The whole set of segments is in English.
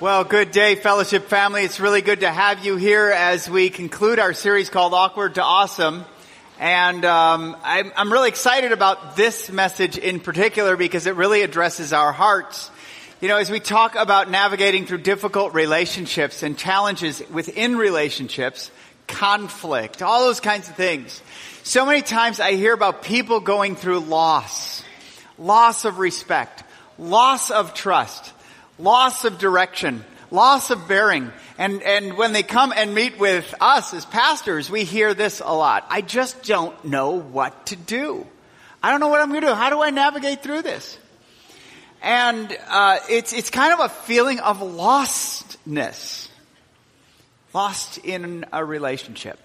Well, good day, fellowship family. It's really good to have you here as we conclude our series called Awkward to Awesome. And um, I'm, I'm really excited about this message in particular because it really addresses our hearts. You know, as we talk about navigating through difficult relationships and challenges within relationships, conflict, all those kinds of things. So many times I hear about people going through loss, loss of respect, loss of trust loss of direction, loss of bearing. And, and when they come and meet with us as pastors, we hear this a lot. I just don't know what to do. I don't know what I'm going to do. How do I navigate through this? And uh, it's it's kind of a feeling of lostness, lost in a relationship.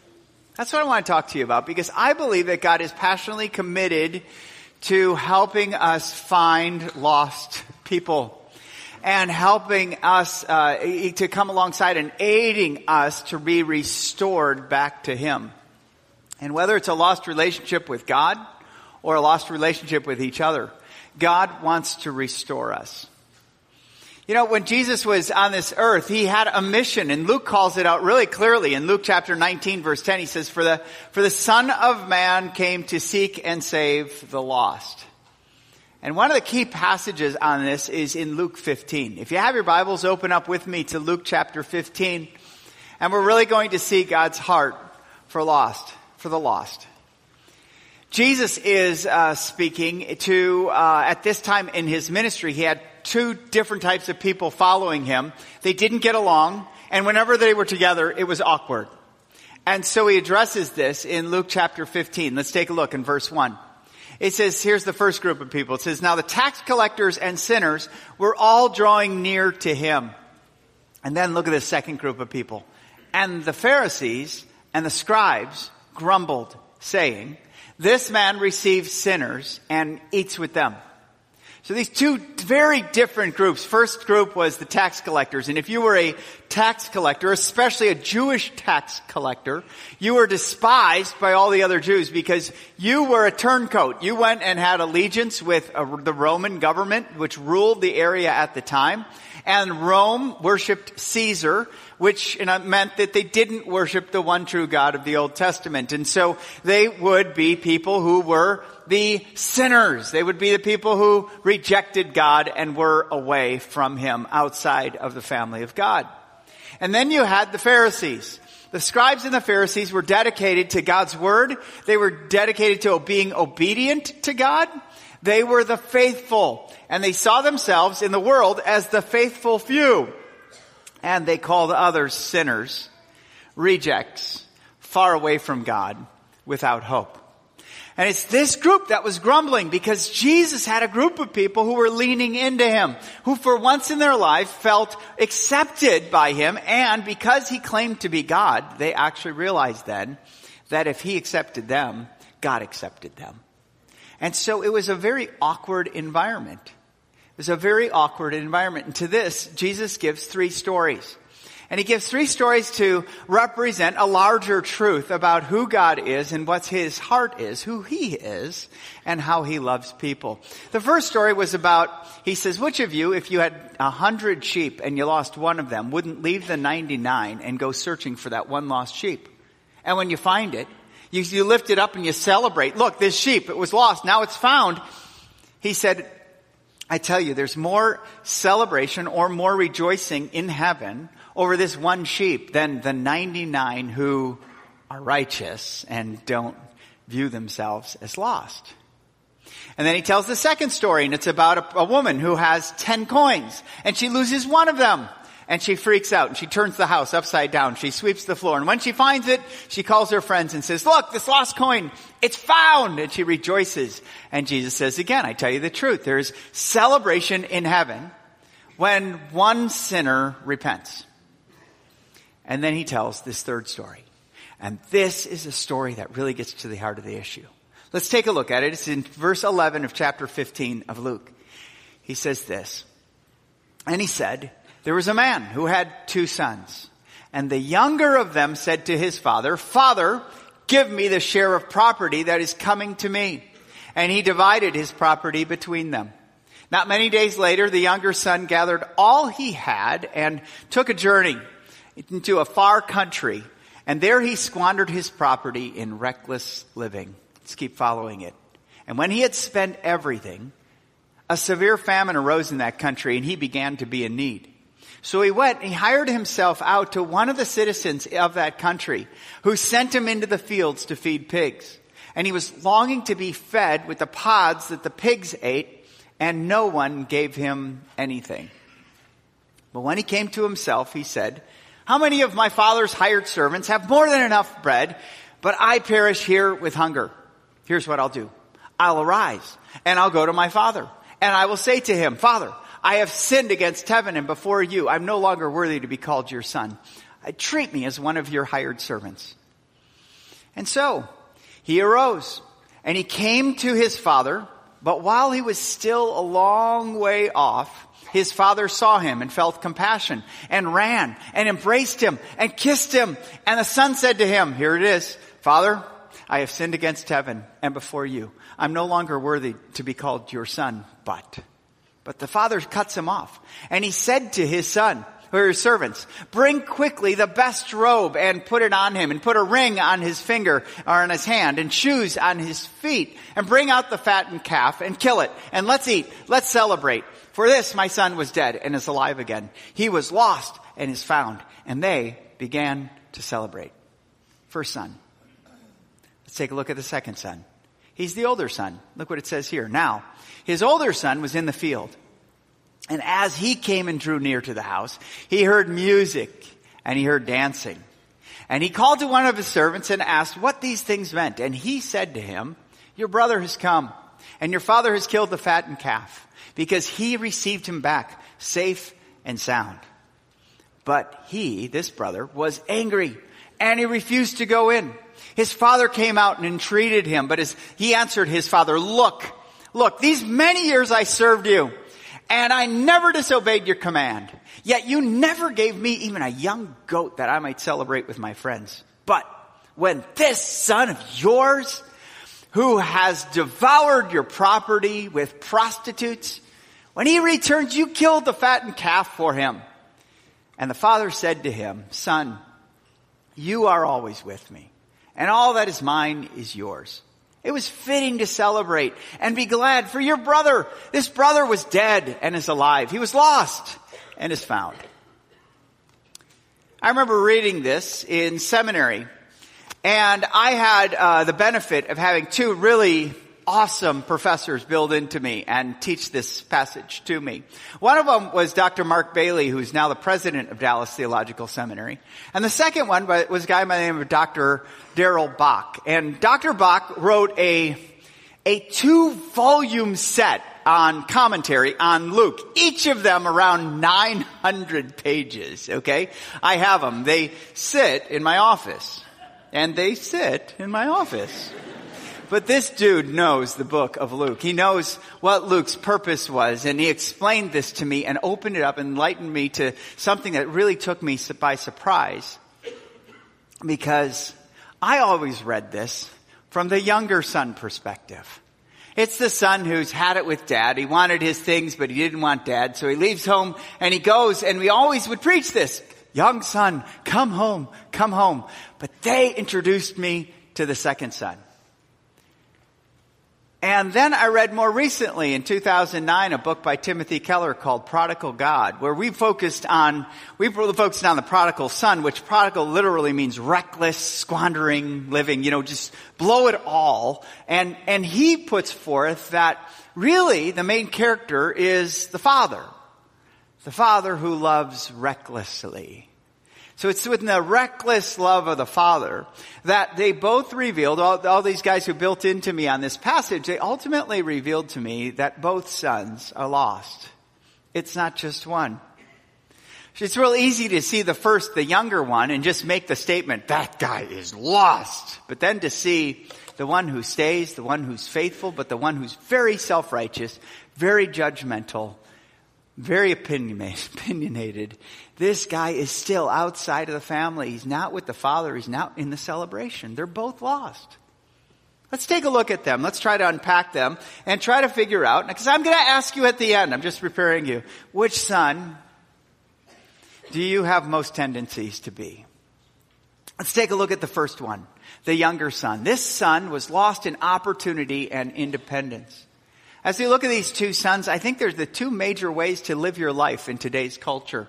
That's what I want to talk to you about because I believe that God is passionately committed to helping us find lost people and helping us uh, to come alongside and aiding us to be restored back to Him. And whether it's a lost relationship with God or a lost relationship with each other, God wants to restore us. You know, when Jesus was on this earth, he had a mission, and Luke calls it out really clearly. In Luke chapter 19 verse 10, he says, for the, for the Son of Man came to seek and save the lost. And one of the key passages on this is in Luke 15. If you have your Bibles, open up with me to Luke chapter 15. And we're really going to see God's heart for lost, for the lost. Jesus is uh, speaking to, uh, at this time in his ministry, he had two different types of people following him. They didn't get along, and whenever they were together, it was awkward. And so he addresses this in Luke chapter 15. Let's take a look in verse 1. It says, here's the first group of people. It says, now the tax collectors and sinners were all drawing near to him. And then look at the second group of people. And the Pharisees and the scribes grumbled, saying, this man receives sinners and eats with them. So these two very different groups. First group was the tax collectors. And if you were a tax collector, especially a Jewish tax collector, you were despised by all the other Jews because you were a turncoat. You went and had allegiance with a, the Roman government, which ruled the area at the time. And Rome worshiped Caesar, which meant that they didn't worship the one true God of the Old Testament. And so they would be people who were the sinners. They would be the people who rejected God and were away from Him outside of the family of God. And then you had the Pharisees. The scribes and the Pharisees were dedicated to God's word. They were dedicated to being obedient to God. They were the faithful and they saw themselves in the world as the faithful few. And they called others sinners, rejects, far away from God, without hope. And it's this group that was grumbling because Jesus had a group of people who were leaning into him, who for once in their life felt accepted by him, and because he claimed to be God, they actually realized then that if he accepted them, God accepted them. And so it was a very awkward environment. It was a very awkward environment. And to this, Jesus gives three stories. And he gives three stories to represent a larger truth about who God is and what his heart is, who he is, and how he loves people. The first story was about, he says, which of you, if you had a hundred sheep and you lost one of them, wouldn't leave the 99 and go searching for that one lost sheep? And when you find it, you, you lift it up and you celebrate. Look, this sheep, it was lost. Now it's found. He said, I tell you, there's more celebration or more rejoicing in heaven over this one sheep than the 99 who are righteous and don't view themselves as lost. And then he tells the second story, and it's about a, a, woman who has 10 coins, and she loses one of them. And she freaks out, and she turns the house upside down. She sweeps the floor, and when she finds it, she calls her friends and says, look, this lost coin, it's found! And she rejoices. And Jesus says again, I tell you the truth, there is celebration in heaven when one sinner repents. And then he tells this third story. And this is a story that really gets to the heart of the issue. Let's take a look at it. It's in verse 11 of chapter 15 of Luke. He says this. And he said, there was a man who had two sons. And the younger of them said to his father, Father, give me the share of property that is coming to me. And he divided his property between them. Not many days later, the younger son gathered all he had and took a journey into a far country. And there he squandered his property in reckless living. Let's keep following it. And when he had spent everything, a severe famine arose in that country and he began to be in need. So he went and he hired himself out to one of the citizens of that country who sent him into the fields to feed pigs. And he was longing to be fed with the pods that the pigs ate and no one gave him anything. But when he came to himself, he said, how many of my father's hired servants have more than enough bread, but I perish here with hunger? Here's what I'll do. I'll arise and I'll go to my father and I will say to him, Father, I have sinned against heaven and before you. I'm no longer worthy to be called your son. Uh, treat me as one of your hired servants. And so he arose and he came to his father, but while he was still a long way off, his father saw him and felt compassion and ran and embraced him and kissed him. And the son said to him, here it is, Father, I have sinned against heaven and before you. I'm no longer worthy to be called your son, but, but the father cuts him off. And he said to his son, or his servants, bring quickly the best robe and put it on him and put a ring on his finger or on his hand and shoes on his feet and bring out the fattened calf and kill it and let's eat. Let's celebrate. For this my son was dead and is alive again. He was lost and is found. And they began to celebrate. First son. Let's take a look at the second son. He's the older son. Look what it says here. Now, his older son was in the field. And as he came and drew near to the house, he heard music and he heard dancing. And he called to one of his servants and asked what these things meant. And he said to him, your brother has come and your father has killed the fattened calf because he received him back safe and sound. But he, this brother, was angry and he refused to go in. His father came out and entreated him, but as he answered his father, look, look, these many years I served you and I never disobeyed your command. Yet you never gave me even a young goat that I might celebrate with my friends. But when this son of yours, who has devoured your property with prostitutes, when he returns, you killed the fattened calf for him. And the father said to him, son, you are always with me and all that is mine is yours. It was fitting to celebrate and be glad for your brother. This brother was dead and is alive. He was lost and is found. I remember reading this in seminary and I had uh, the benefit of having two really awesome professors build into me and teach this passage to me. One of them was Dr. Mark Bailey, who's now the president of Dallas Theological Seminary. And the second one was a guy by the name of Dr. Darrell Bock. And Dr. Bock wrote a, a two volume set on commentary on Luke, each of them around 900 pages, okay? I have them. They sit in my office. And they sit in my office. But this dude knows the book of Luke. He knows what Luke's purpose was and he explained this to me and opened it up and enlightened me to something that really took me by surprise. Because I always read this from the younger son perspective. It's the son who's had it with dad. He wanted his things, but he didn't want dad. So he leaves home and he goes and we always would preach this. Young son, come home, come home. But they introduced me to the second son. And then I read more recently in 2009 a book by Timothy Keller called Prodigal God, where we focused on, we focused on the prodigal son, which prodigal literally means reckless, squandering, living, you know, just blow it all. And, and he puts forth that really the main character is the father. The father who loves recklessly. So it's with the reckless love of the Father that they both revealed, all, all, these guys who built into me on this passage, they ultimately revealed to me that both sons are lost. It's not just one. It's real easy to see the first, the younger one, and just make the statement, that guy is lost. But then to see the one who stays, the one who's faithful, but the one who's very self-righteous, very judgmental, very opinionated. This guy is still outside of the family. He's not with the father. He's not in the celebration. They're both lost. Let's take a look at them. Let's try to unpack them and try to figure out, because I'm going to ask you at the end, I'm just preparing you, which son do you have most tendencies to be? Let's take a look at the first one, the younger son. This son was lost in opportunity and independence. As you look at these two sons, I think there's the two major ways to live your life in today's culture.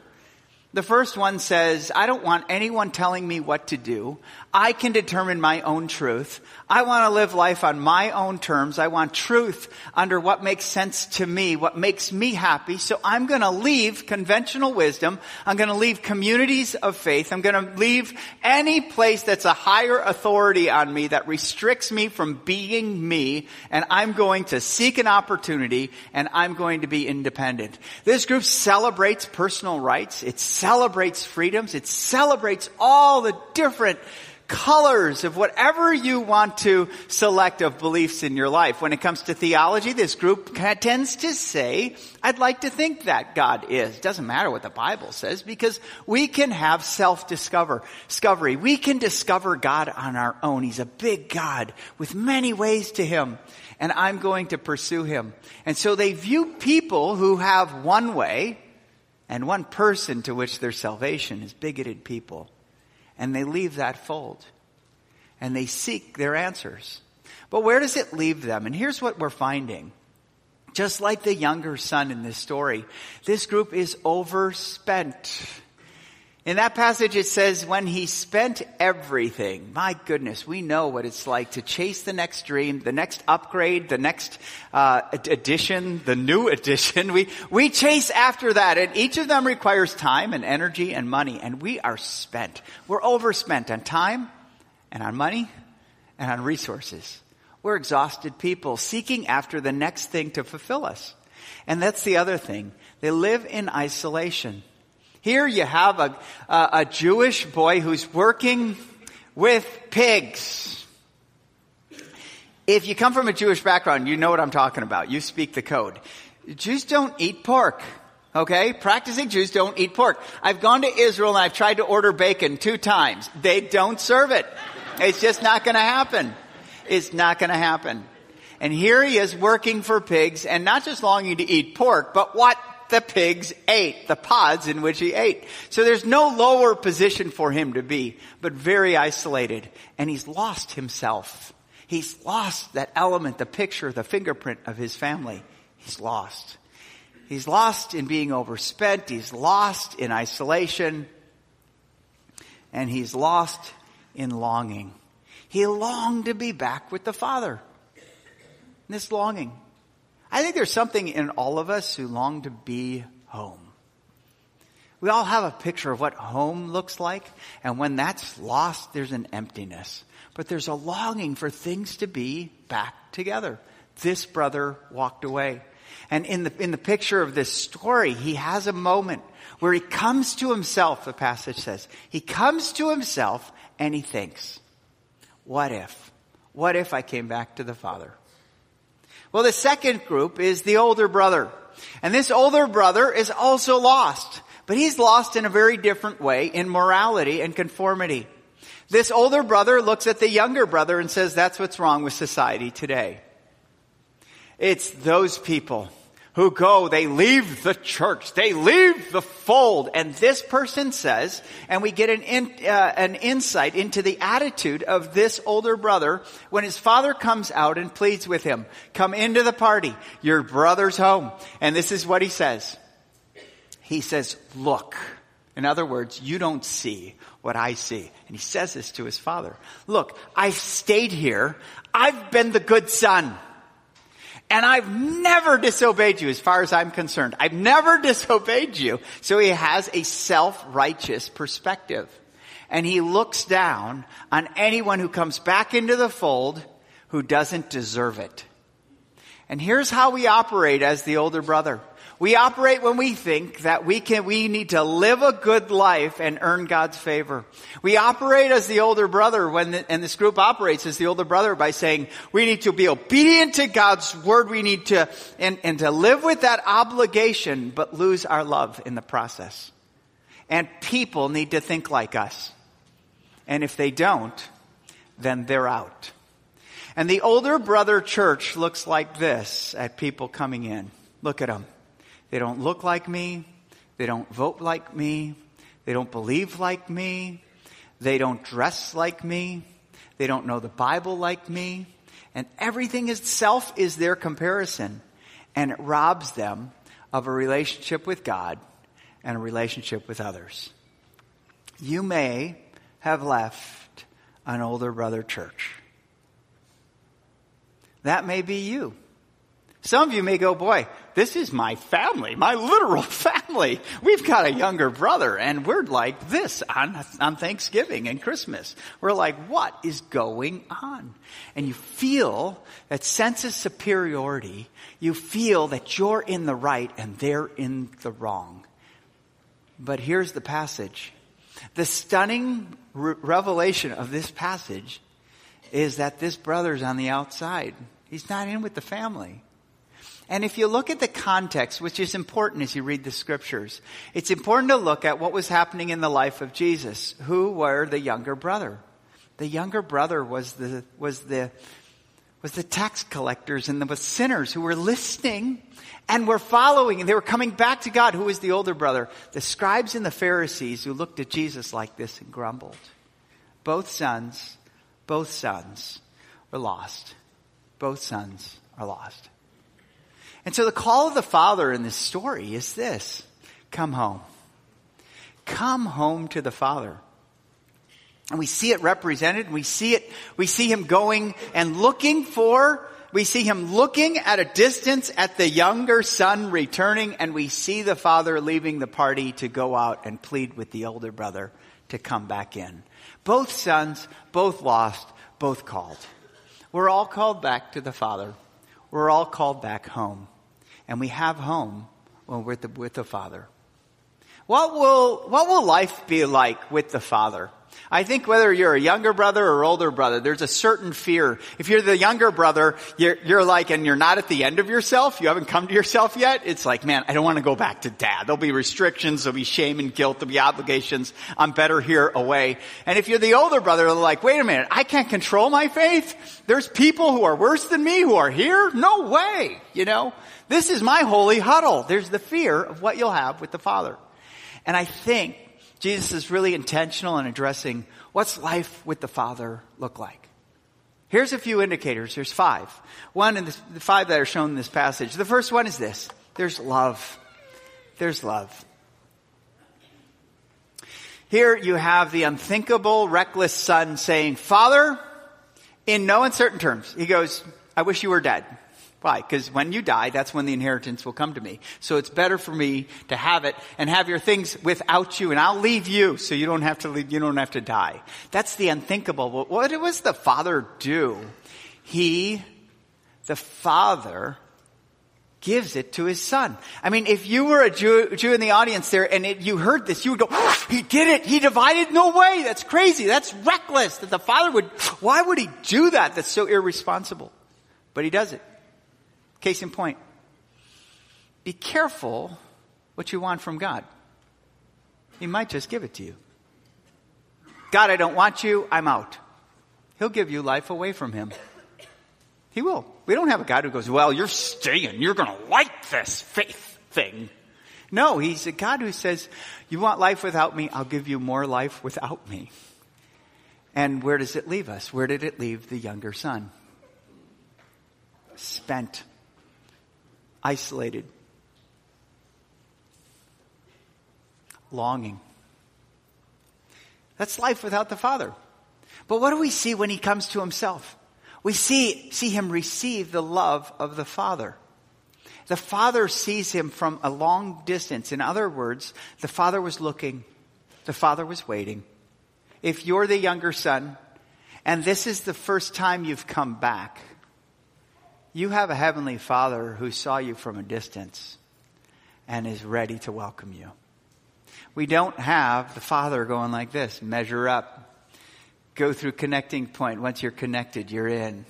The first one says, I don't want anyone telling me what to do. I can determine my own truth. I want to live life on my own terms. I want truth under what makes sense to me, what makes me happy. So I'm going to leave conventional wisdom. I'm going to leave communities of faith. I'm going to leave any place that's a higher authority on me that restricts me from being me. And I'm going to seek an opportunity and I'm going to be independent. This group celebrates personal rights. It celebrates freedoms. It celebrates all the different colors of whatever you want to select of beliefs in your life. When it comes to theology, this group tends to say, I'd like to think that God is. Doesn't matter what the Bible says because we can have self-discover, discovery. We can discover God on our own. He's a big God with many ways to Him and I'm going to pursue Him. And so they view people who have one way and one person to which their salvation is bigoted people. And they leave that fold. And they seek their answers. But where does it leave them? And here's what we're finding. Just like the younger son in this story, this group is overspent. In that passage it says, when he spent everything, my goodness, we know what it's like to chase the next dream, the next upgrade, the next uh, addition, the new addition. We, we chase after that and each of them requires time and energy and money and we are spent. We're overspent on time and on money and on resources. We're exhausted people seeking after the next thing to fulfill us. And that's the other thing. They live in isolation. Here you have a, a, a Jewish boy who's working with pigs. If you come from a Jewish background, you know what I'm talking about. You speak the code. Jews don't eat pork. Okay? Practicing Jews don't eat pork. I've gone to Israel and I've tried to order bacon two times. They don't serve it. It's just not gonna happen. It's not gonna happen. And here he is working for pigs and not just longing to eat pork, but what the pigs ate, the pods in which he ate. So there's no lower position for him to be, but very isolated. And he's lost himself. He's lost that element, the picture, the fingerprint of his family. He's lost. He's lost in being overspent. He's lost in isolation. And he's lost in longing. He longed to be back with the Father. This longing. I think there's something in all of us who long to be home. We all have a picture of what home looks like, and when that's lost, there's an emptiness. But there's a longing for things to be back together. This brother walked away. And in the, in the picture of this story, he has a moment where he comes to himself, the passage says. He comes to himself and he thinks, what if? What if I came back to the Father? Well, the second group is the older brother. And this older brother is also lost. But he's lost in a very different way in morality and conformity. This older brother looks at the younger brother and says, that's what's wrong with society today. It's those people who go, they leave the church, they leave the fold. And this person says, and we get an, in, uh, an insight into the attitude of this older brother when his father comes out and pleads with him, come into the party, your brother's home. And this is what he says. He says, look. In other words, you don't see what I see. And he says this to his father. Look, I've stayed here. I've been the good son. And I've never disobeyed you as far as I'm concerned. I've never disobeyed you. So he has a self-righteous perspective. And he looks down on anyone who comes back into the fold who doesn't deserve it. And here's how we operate as the older brother. We operate when we think that we can, we need to live a good life and earn God's favor. We operate as the older brother when, the, and this group operates as the older brother by saying we need to be obedient to God's word. We need to, and, and to live with that obligation, but lose our love in the process. And people need to think like us. And if they don't, then they're out. And the older brother church looks like this at people coming in. Look at them. They don't look like me. They don't vote like me. They don't believe like me. They don't dress like me. They don't know the Bible like me. And everything itself is their comparison. And it robs them of a relationship with God and a relationship with others. You may have left an older brother church. That may be you. Some of you may go, boy, this is my family, my literal family. We've got a younger brother and we're like this on, on Thanksgiving and Christmas. We're like, what is going on? And you feel that sense of superiority. You feel that you're in the right and they're in the wrong. But here's the passage. The stunning re- revelation of this passage is that this brother's on the outside. He's not in with the family. And if you look at the context, which is important as you read the scriptures, it's important to look at what was happening in the life of Jesus. Who were the younger brother? The younger brother was the, was the, was the tax collectors and the sinners who were listening and were following and they were coming back to God. Who was the older brother? The scribes and the Pharisees who looked at Jesus like this and grumbled. Both sons, both sons were lost. Both sons are lost. And so the call of the Father in this story is this come home. Come home to the Father. And we see it represented. We see it, we see him going and looking for, we see him looking at a distance at the younger son returning, and we see the father leaving the party to go out and plead with the older brother to come back in. Both sons, both lost, both called. We're all called back to the Father. We're all called back home and we have home when we're with the, with the Father. What will, what will life be like with the Father? I think whether you're a younger brother or older brother, there's a certain fear. If you're the younger brother, you're, you're, like, and you're not at the end of yourself, you haven't come to yourself yet, it's like, man, I don't want to go back to dad. There'll be restrictions, there'll be shame and guilt, there'll be obligations. I'm better here away. And if you're the older brother, they're like, wait a minute, I can't control my faith? There's people who are worse than me who are here? No way, you know? This is my holy huddle. There's the fear of what you'll have with the Father. And I think Jesus is really intentional in addressing what's life with the Father look like. Here's a few indicators. There's five. One the, the five that are shown in this passage. The first one is this. There's love. There's love. Here you have the unthinkable, reckless son saying, Father, in no uncertain terms, he goes, I wish you were dead. Why? Because when you die, that's when the inheritance will come to me. So it's better for me to have it and have your things without you, and I'll leave you so you don't have to leave, you don't have to die. That's the unthinkable. What does the Father do? He, the Father, gives it to his son. I mean, if you were a Jew, Jew in the audience there and it, you heard this, you would go, oh, he did it. He divided. No way. That's crazy. That's reckless that the father would, why would he do that? That's so irresponsible. But he does it. Case in point, be careful what you want from God. He might just give it to you. God, I don't want you. I'm out. He'll give you life away from him. He will. We don't have a God who goes, well, you're staying. You're going to like this faith thing. No, he's a God who says, you want life without me? I'll give you more life without me. And where does it leave us? Where did it leave the younger son? Spent isolated, longing. That's life without the Father. But what do we see when he comes to himself? We see, see him receive the love of the Father. The Father sees him from a long distance. In other words, the Father was looking. The Father was waiting. If you're the younger son, and this is the first time you've come back, you have a heavenly father who saw you from a distance and is ready to welcome you. We don't have the father going like this, measure up, go through connecting point. Once you're connected, you're in.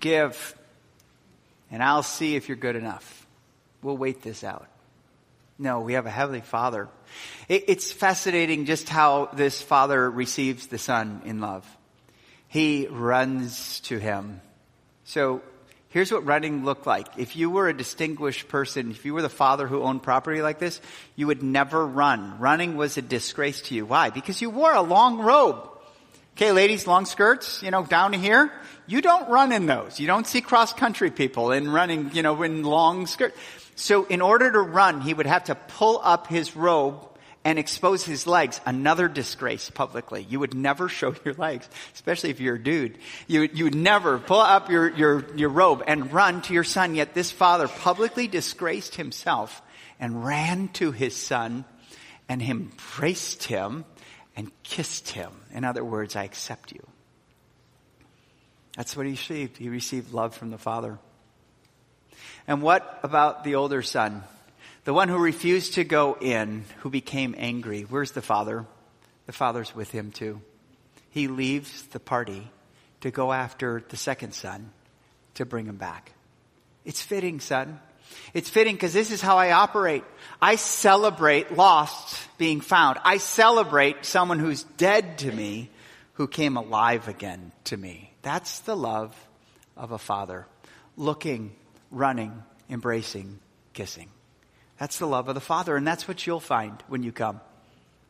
Give, and I'll see if you're good enough. We'll wait this out. No, we have a heavenly father. it's fascinating just how this father receives the son in love. he runs to him. So here's what running looked like. If you were a distinguished person, if you were the father who owned property like this, you would never run. Running was a disgrace to you. Why? Because you wore a long robe. Okay, ladies, long skirts, you know, down here. You don't run in those. You don't see cross country people in running, you know, in long skirts. So in order to run, he would have to pull up his robe and expose his legs. Another disgrace publicly. You would never show your legs, especially if you're a dude. You, you would never pull up your, your, your robe and run to your son. Yet this father publicly disgraced himself and ran to his son and embraced him and kissed him. In other words, I accept you. That's what he received. He received love from the father. And what about the older son? The one who refused to go in, who became angry. Where's the father? The father's with him too. He leaves the party to go after the second son to bring him back. It's fitting, son. It's fitting because this is how I operate. I celebrate lost being found. I celebrate someone who's dead to me who came alive again to me. That's the love of a father. Looking, running, embracing, kissing. That's the love of the Father, and that's what you'll find when you come.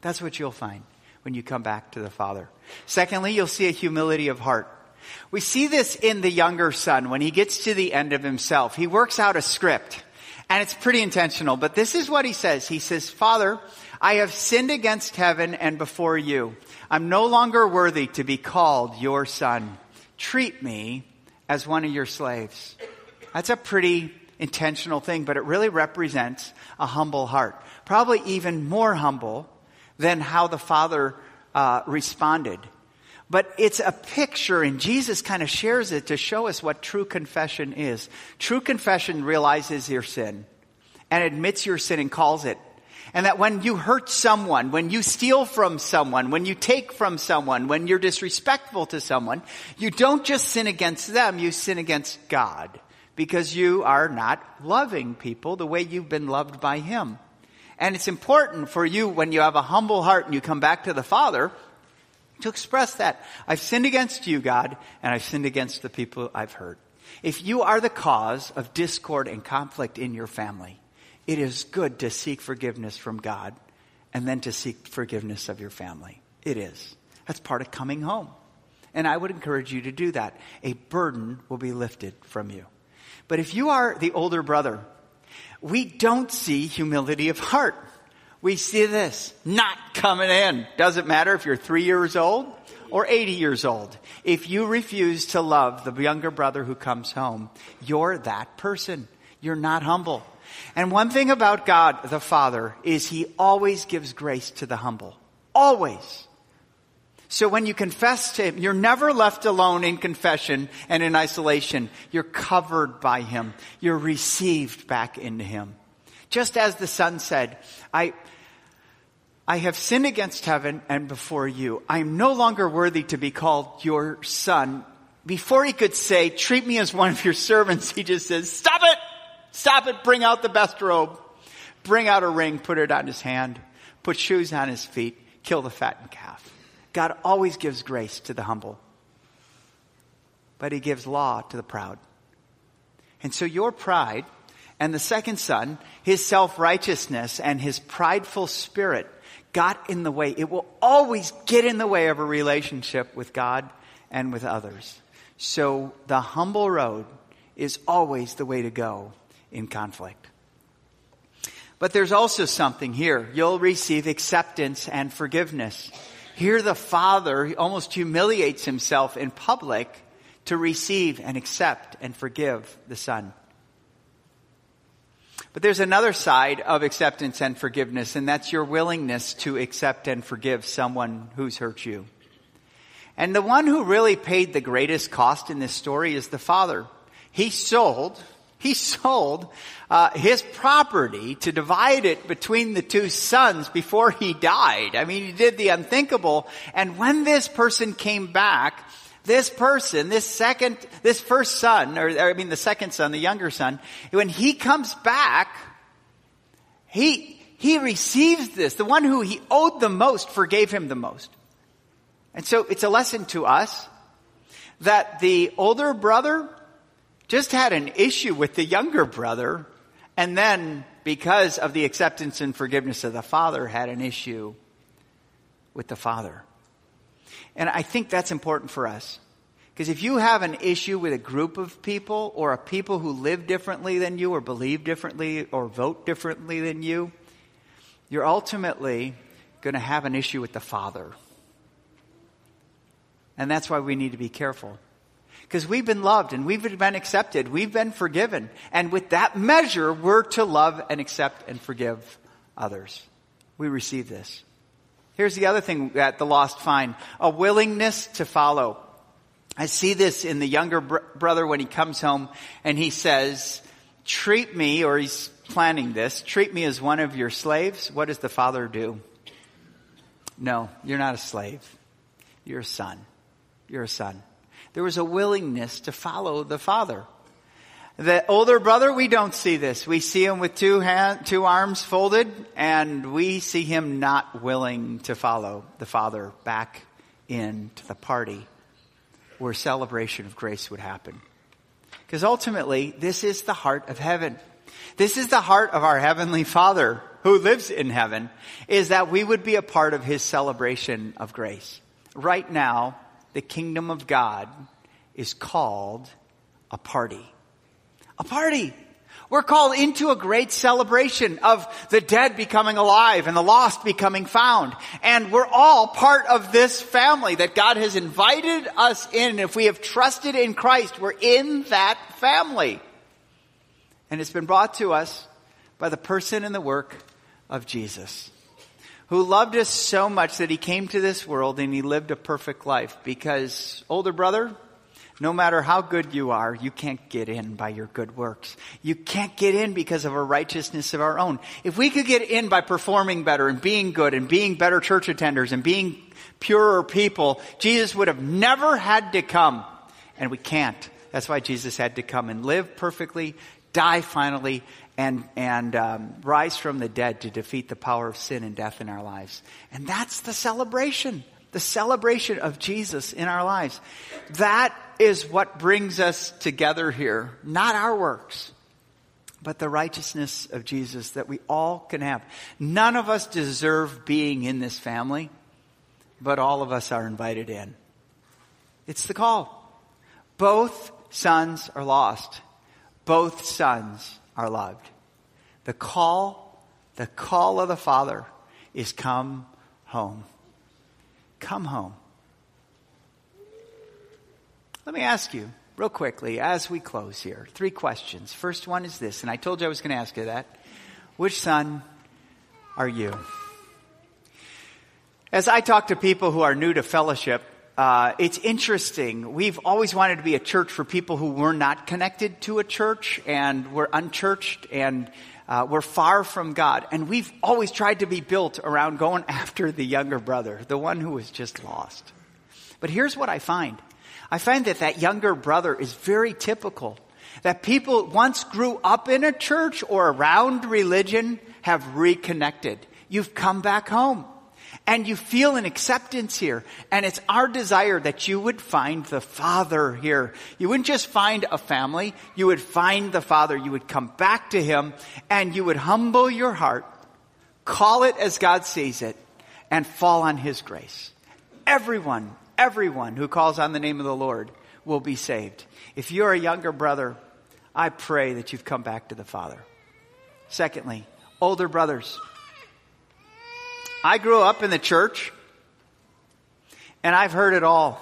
That's what you'll find when you come back to the Father. Secondly, you'll see a humility of heart. We see this in the younger son when he gets to the end of himself. He works out a script, and it's pretty intentional, but this is what he says. He says, Father, I have sinned against heaven and before you. I'm no longer worthy to be called your son. Treat me as one of your slaves. That's a pretty intentional thing, but it really represents a humble heart. Probably even more humble than how the Father uh, responded. But it's a picture, and Jesus kind of shares it to show us what true confession is. True confession realizes your sin and admits your sin and calls it. And that when you hurt someone, when you steal from someone, when you take from someone, when you're disrespectful to someone, you don't just sin against them, you sin against God because you are not loving people the way you've been loved by Him. And it's important for you when you have a humble heart and you come back to the Father to express that. I've sinned against you, God, and I've sinned against the people I've hurt. If you are the cause of discord and conflict in your family, it is good to seek forgiveness from God and then to seek forgiveness of your family. It is. That's part of coming home. And I would encourage you to do that. A burden will be lifted from you. But if you are the older brother, we don't see humility of heart. We see this not coming in. Doesn't matter if you're three years old or 80 years old. If you refuse to love the younger brother who comes home, you're that person. You're not humble. And one thing about God, the Father, is He always gives grace to the humble. Always. So when you confess to Him, you're never left alone in confession and in isolation. You're covered by Him. You're received back into Him. Just as the Son said, I, I have sinned against heaven and before you. I am no longer worthy to be called your son. Before he could say, treat me as one of your servants, he just says, stop it! Stop it! Bring out the best robe. Bring out a ring, put it on his hand, put shoes on his feet, kill the fattened calf. God always gives grace to the humble, but he gives law to the proud. And so your pride and the second son, his self-righteousness and his prideful spirit got in the way. It will always get in the way of a relationship with God and with others. So the humble road is always the way to go in conflict. But there's also something here. You'll receive acceptance and forgiveness. Here the father almost humiliates himself in public to receive and accept and forgive the son. But there's another side of acceptance and forgiveness, and that's your willingness to accept and forgive someone who's hurt you. And the one who really paid the greatest cost in this story is the father. He sold he sold uh, his property to divide it between the two sons before he died. I mean, he did the unthinkable. And when this person came back, this person, this second, this first son, or, or I mean the second son, the younger son, when he comes back, he, he receives this. The one who he owed the most forgave him the most. And so it's a lesson to us that the older brother just had an issue with the younger brother, and then because of the acceptance and forgiveness of the father, had an issue with the father. And I think that's important for us. Because if you have an issue with a group of people or a people who live differently than you or believe differently or vote differently than you, you're ultimately going to have an issue with the Father. And that's why we need to be careful. Because we've been loved and we've been accepted. We've been forgiven. And with that measure, we're to love and accept and forgive others. We receive this. Here's the other thing that the lost find. A willingness to follow. I see this in the younger br- brother when he comes home and he says, treat me, or he's planning this, treat me as one of your slaves. What does the father do? No, you're not a slave. You're a son. You're a son. There was a willingness to follow the father. The older brother, we don't see this. We see him with two hand, two arms folded, and we see him not willing to follow the father back into the party where celebration of grace would happen. Because ultimately, this is the heart of heaven. This is the heart of our heavenly father who lives in heaven, is that we would be a part of his celebration of grace. Right now, the kingdom of God is called a party. A party. We're called into a great celebration of the dead becoming alive and the lost becoming found. And we're all part of this family that God has invited us in. If we have trusted in Christ, we're in that family. And it's been brought to us by the person and the work of Jesus, who loved us so much that he came to this world and he lived a perfect life because older brother, no matter how good you are, you can't get in by your good works. You can't get in because of a righteousness of our own. If we could get in by performing better and being good and being better church attenders and being purer people, Jesus would have never had to come. And we can't. That's why Jesus had to come and live perfectly, die finally, and, and um, rise from the dead to defeat the power of sin and death in our lives. And that's the celebration the celebration of Jesus in our lives. That is what brings us together here, not our works, but the righteousness of Jesus that we all can have. None of us deserve being in this family, but all of us are invited in. It's the call. Both sons are lost. Both sons are loved. The call, the call of the Father is come home. Come home. Let me ask you real quickly as we close here three questions. First one is this, and I told you I was going to ask you that. Which son are you? As I talk to people who are new to fellowship, uh, it's interesting. We've always wanted to be a church for people who were not connected to a church and were unchurched and uh, we're far from God. And we've always tried to be built around going after the younger brother, the one who was just lost. But here's what I find. I find that that younger brother is very typical. That people once grew up in a church or around religion have reconnected. You've come back home and you feel an acceptance here. And it's our desire that you would find the Father here. You wouldn't just find a family, you would find the Father. You would come back to Him and you would humble your heart, call it as God sees it, and fall on His grace. Everyone, everyone who calls on the name of the Lord will be saved. If you're a younger brother, I pray that you've come back to the Father. Secondly, older brothers, I grew up in the church and I've heard it all.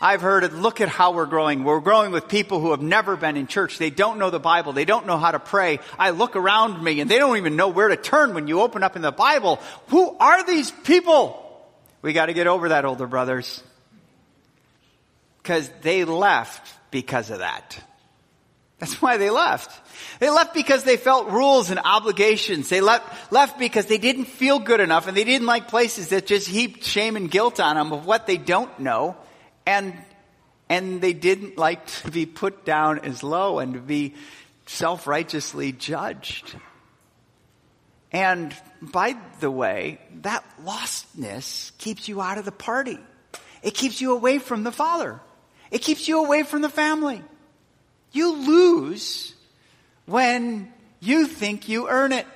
I've heard it. Look at how we're growing. We're growing with people who have never been in church. They don't know the Bible. They don't know how to pray. I look around me and they don't even know where to turn when you open up in the Bible. Who are these people? We got to get over that, older brothers. Because they left because of that. That's why they left. They left because they felt rules and obligations. They left, left because they didn't feel good enough and they didn't like places that just heaped shame and guilt on them of what they don't know. And, and they didn't like to be put down as low and to be self-righteously judged. And by the way, that lostness keeps you out of the party. It keeps you away from the Father. It keeps you away from the family. You lose when you think you earn it,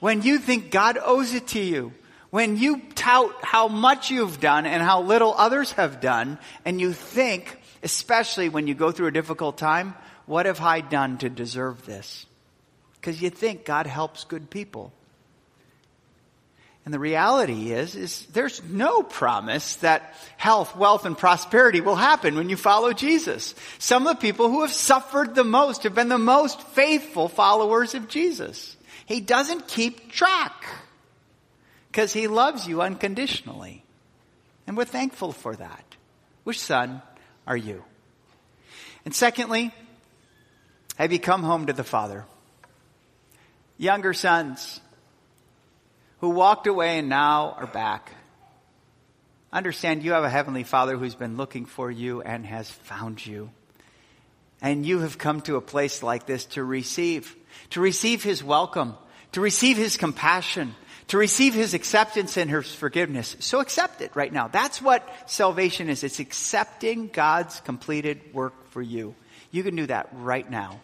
when you think God owes it to you, when you tout how much you've done and how little others have done, and you think, especially when you go through a difficult time, what have I done to deserve this? Because you think God helps good people. And the reality is, is there's no promise that health, wealth, and prosperity will happen when you follow Jesus. Some of the people who have suffered the most have been the most faithful followers of Jesus. He doesn't keep track because he loves you unconditionally. And we're thankful for that. Which son are you? And secondly, have you come home to the Father? Younger sons, who walked away and now are back. Understand you have a heavenly father who's been looking for you and has found you. And you have come to a place like this to receive, to receive his welcome, to receive his compassion, to receive his acceptance and his forgiveness. So accept it right now. That's what salvation is. It's accepting God's completed work for you. You can do that right now.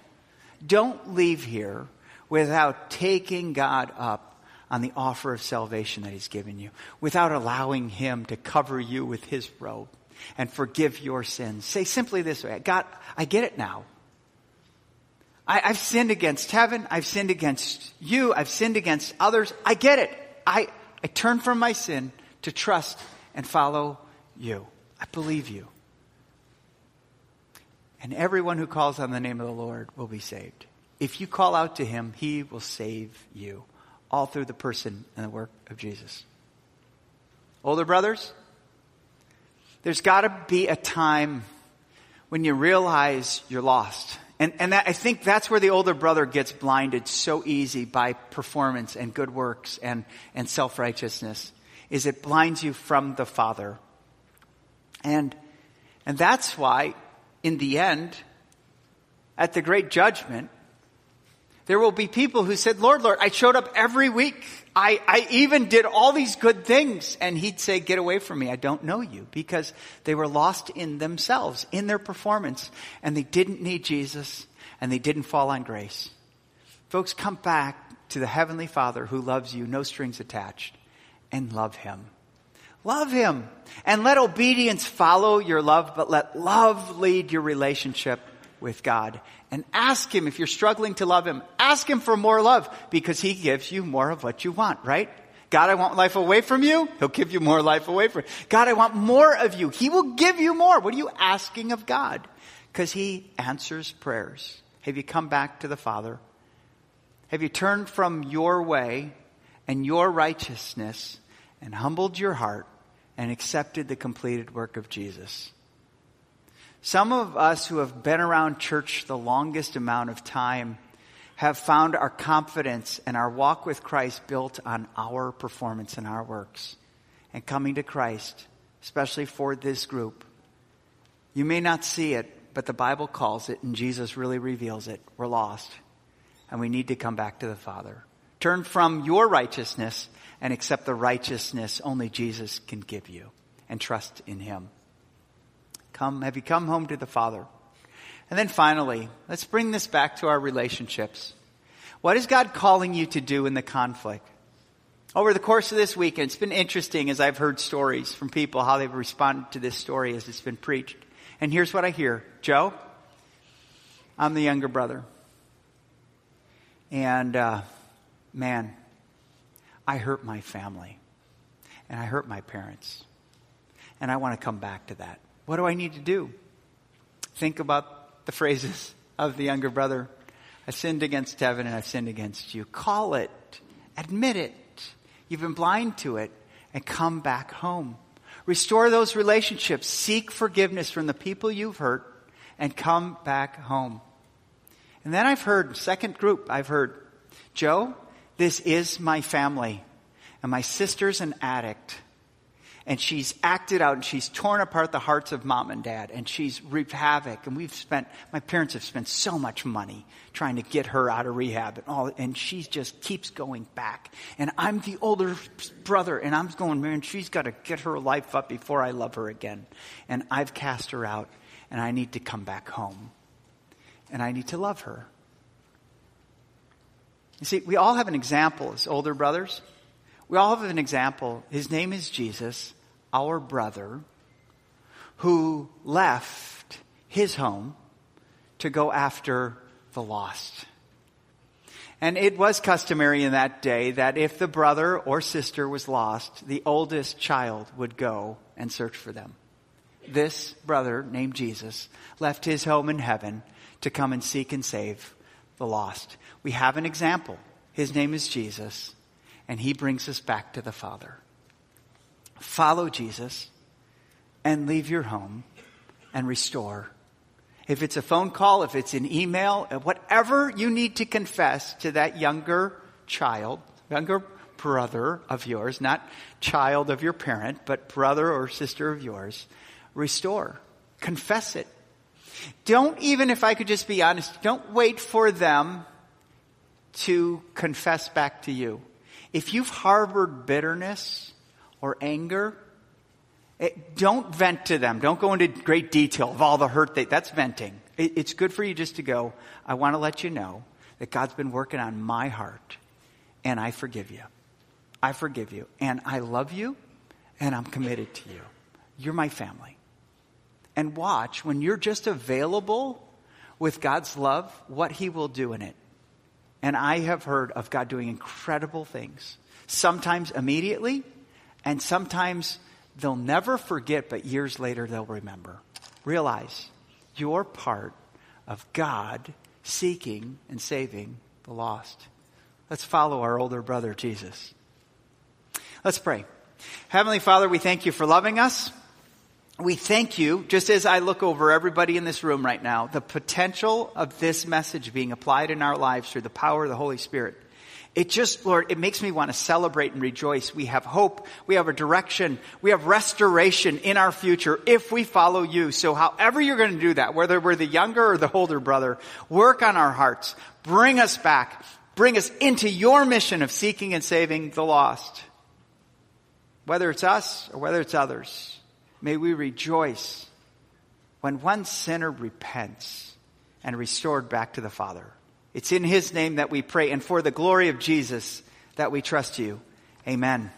Don't leave here without taking God up on the offer of salvation that He's given you without allowing Him to cover you with His robe and forgive your sins. Say simply this way God, I get it now. I, have sinned against heaven. I've sinned against you. I've sinned against others. I get it. I, I turn from my sin to trust and follow you. I believe you. And everyone who calls on the name of the Lord will be saved. If you call out to him, he will save you all through the person and the work of Jesus. Older brothers, there's got to be a time when you realize you're lost. And, and that, I think that's where the older brother gets blinded so easy by performance and good works and, and self-righteousness, is it blinds you from the Father. And, and that's why, in the end, at the great judgment, there will be people who said, Lord, Lord, I showed up every week. I, I even did all these good things. And he'd say, get away from me. I don't know you because they were lost in themselves, in their performance. And they didn't need Jesus and they didn't fall on grace. Folks, come back to the Heavenly Father who loves you, no strings attached, and love Him. Love Him. And let obedience follow your love, but let love lead your relationship with God and ask Him if you're struggling to love Him. Ask Him for more love because He gives you more of what you want, right? God, I want life away from you. He'll give you more life away from you. God, I want more of you. He will give you more. What are you asking of God? Because He answers prayers. Have you come back to the Father? Have you turned from your way and your righteousness and humbled your heart and accepted the completed work of Jesus? Some of us who have been around church the longest amount of time have found our confidence and our walk with Christ built on our performance and our works. And coming to Christ, especially for this group, you may not see it, but the Bible calls it and Jesus really reveals it. We're lost. And we need to come back to the Father. Turn from your righteousness and accept the righteousness only Jesus can give you and trust in Him. Come, have you come home to the Father? And then finally, let's bring this back to our relationships. What is God calling you to do in the conflict? Over the course of this weekend, it's been interesting as I've heard stories from people how they've responded to this story as it's been preached. And here's what I hear Joe, I'm the younger brother. And, uh, man, I hurt my family. And I hurt my parents. And I want to come back to that. What do I need to do? Think about the phrases of the younger brother. I sinned against heaven and I've sinned against you. Call it. Admit it. You've been blind to it and come back home. Restore those relationships. Seek forgiveness from the people you've hurt and come back home. And then I've heard, second group, I've heard, Joe, this is my family and my sister's an addict and she's acted out and she's torn apart the hearts of mom and dad and she's wreaked havoc and we've spent my parents have spent so much money trying to get her out of rehab and all and she just keeps going back and i'm the older brother and i'm going man she's got to get her life up before i love her again and i've cast her out and I need to come back home. And I need to love her. You see, we all have an example as older brothers. We all have an example. His name is Jesus, our brother, who left his home to go after the lost. And it was customary in that day that if the brother or sister was lost, the oldest child would go and search for them. This brother named Jesus left his home in heaven to come and seek and save the lost. We have an example. His name is Jesus, and he brings us back to the Father. Follow Jesus and leave your home and restore if it's a phone call, if it's an email, uh, whatever you need to confess to that younger child, younger brother of yours, not child of your parent, but brother or sister of yours, restore. Confess it. Don't even, if I could just be honest, don't wait for them to confess back to you. If you've harbored bitterness or anger, it, don't vent to them. Don't go into great detail of all the hurt they, that's venting. It, it's good for you just to go, I want to let you know that God's been working on my heart and I forgive you. I forgive you and I love you and I'm committed to you. You're my family. And watch when you're just available with God's love, what he will do in it. And I have heard of God doing incredible things. Sometimes immediately and sometimes they'll never forget, but years later they'll remember. Realize you're part of God seeking and saving the lost. Let's follow our older brother, Jesus. Let's pray. Heavenly Father, we thank you for loving us. We thank you, just as I look over everybody in this room right now, the potential of this message being applied in our lives through the power of the Holy Spirit. It just, Lord, it makes me want to celebrate and rejoice. We have hope. We have a direction. We have restoration in our future if we follow you. So however you're going to do that, whether we're the younger or the older brother, work on our hearts. Bring us back. Bring us into your mission of seeking and saving the lost. Whether it's us or whether it's others, may we rejoice when one sinner repents and restored back to the Father. It's in His name that we pray and for the glory of Jesus that we trust you. Amen.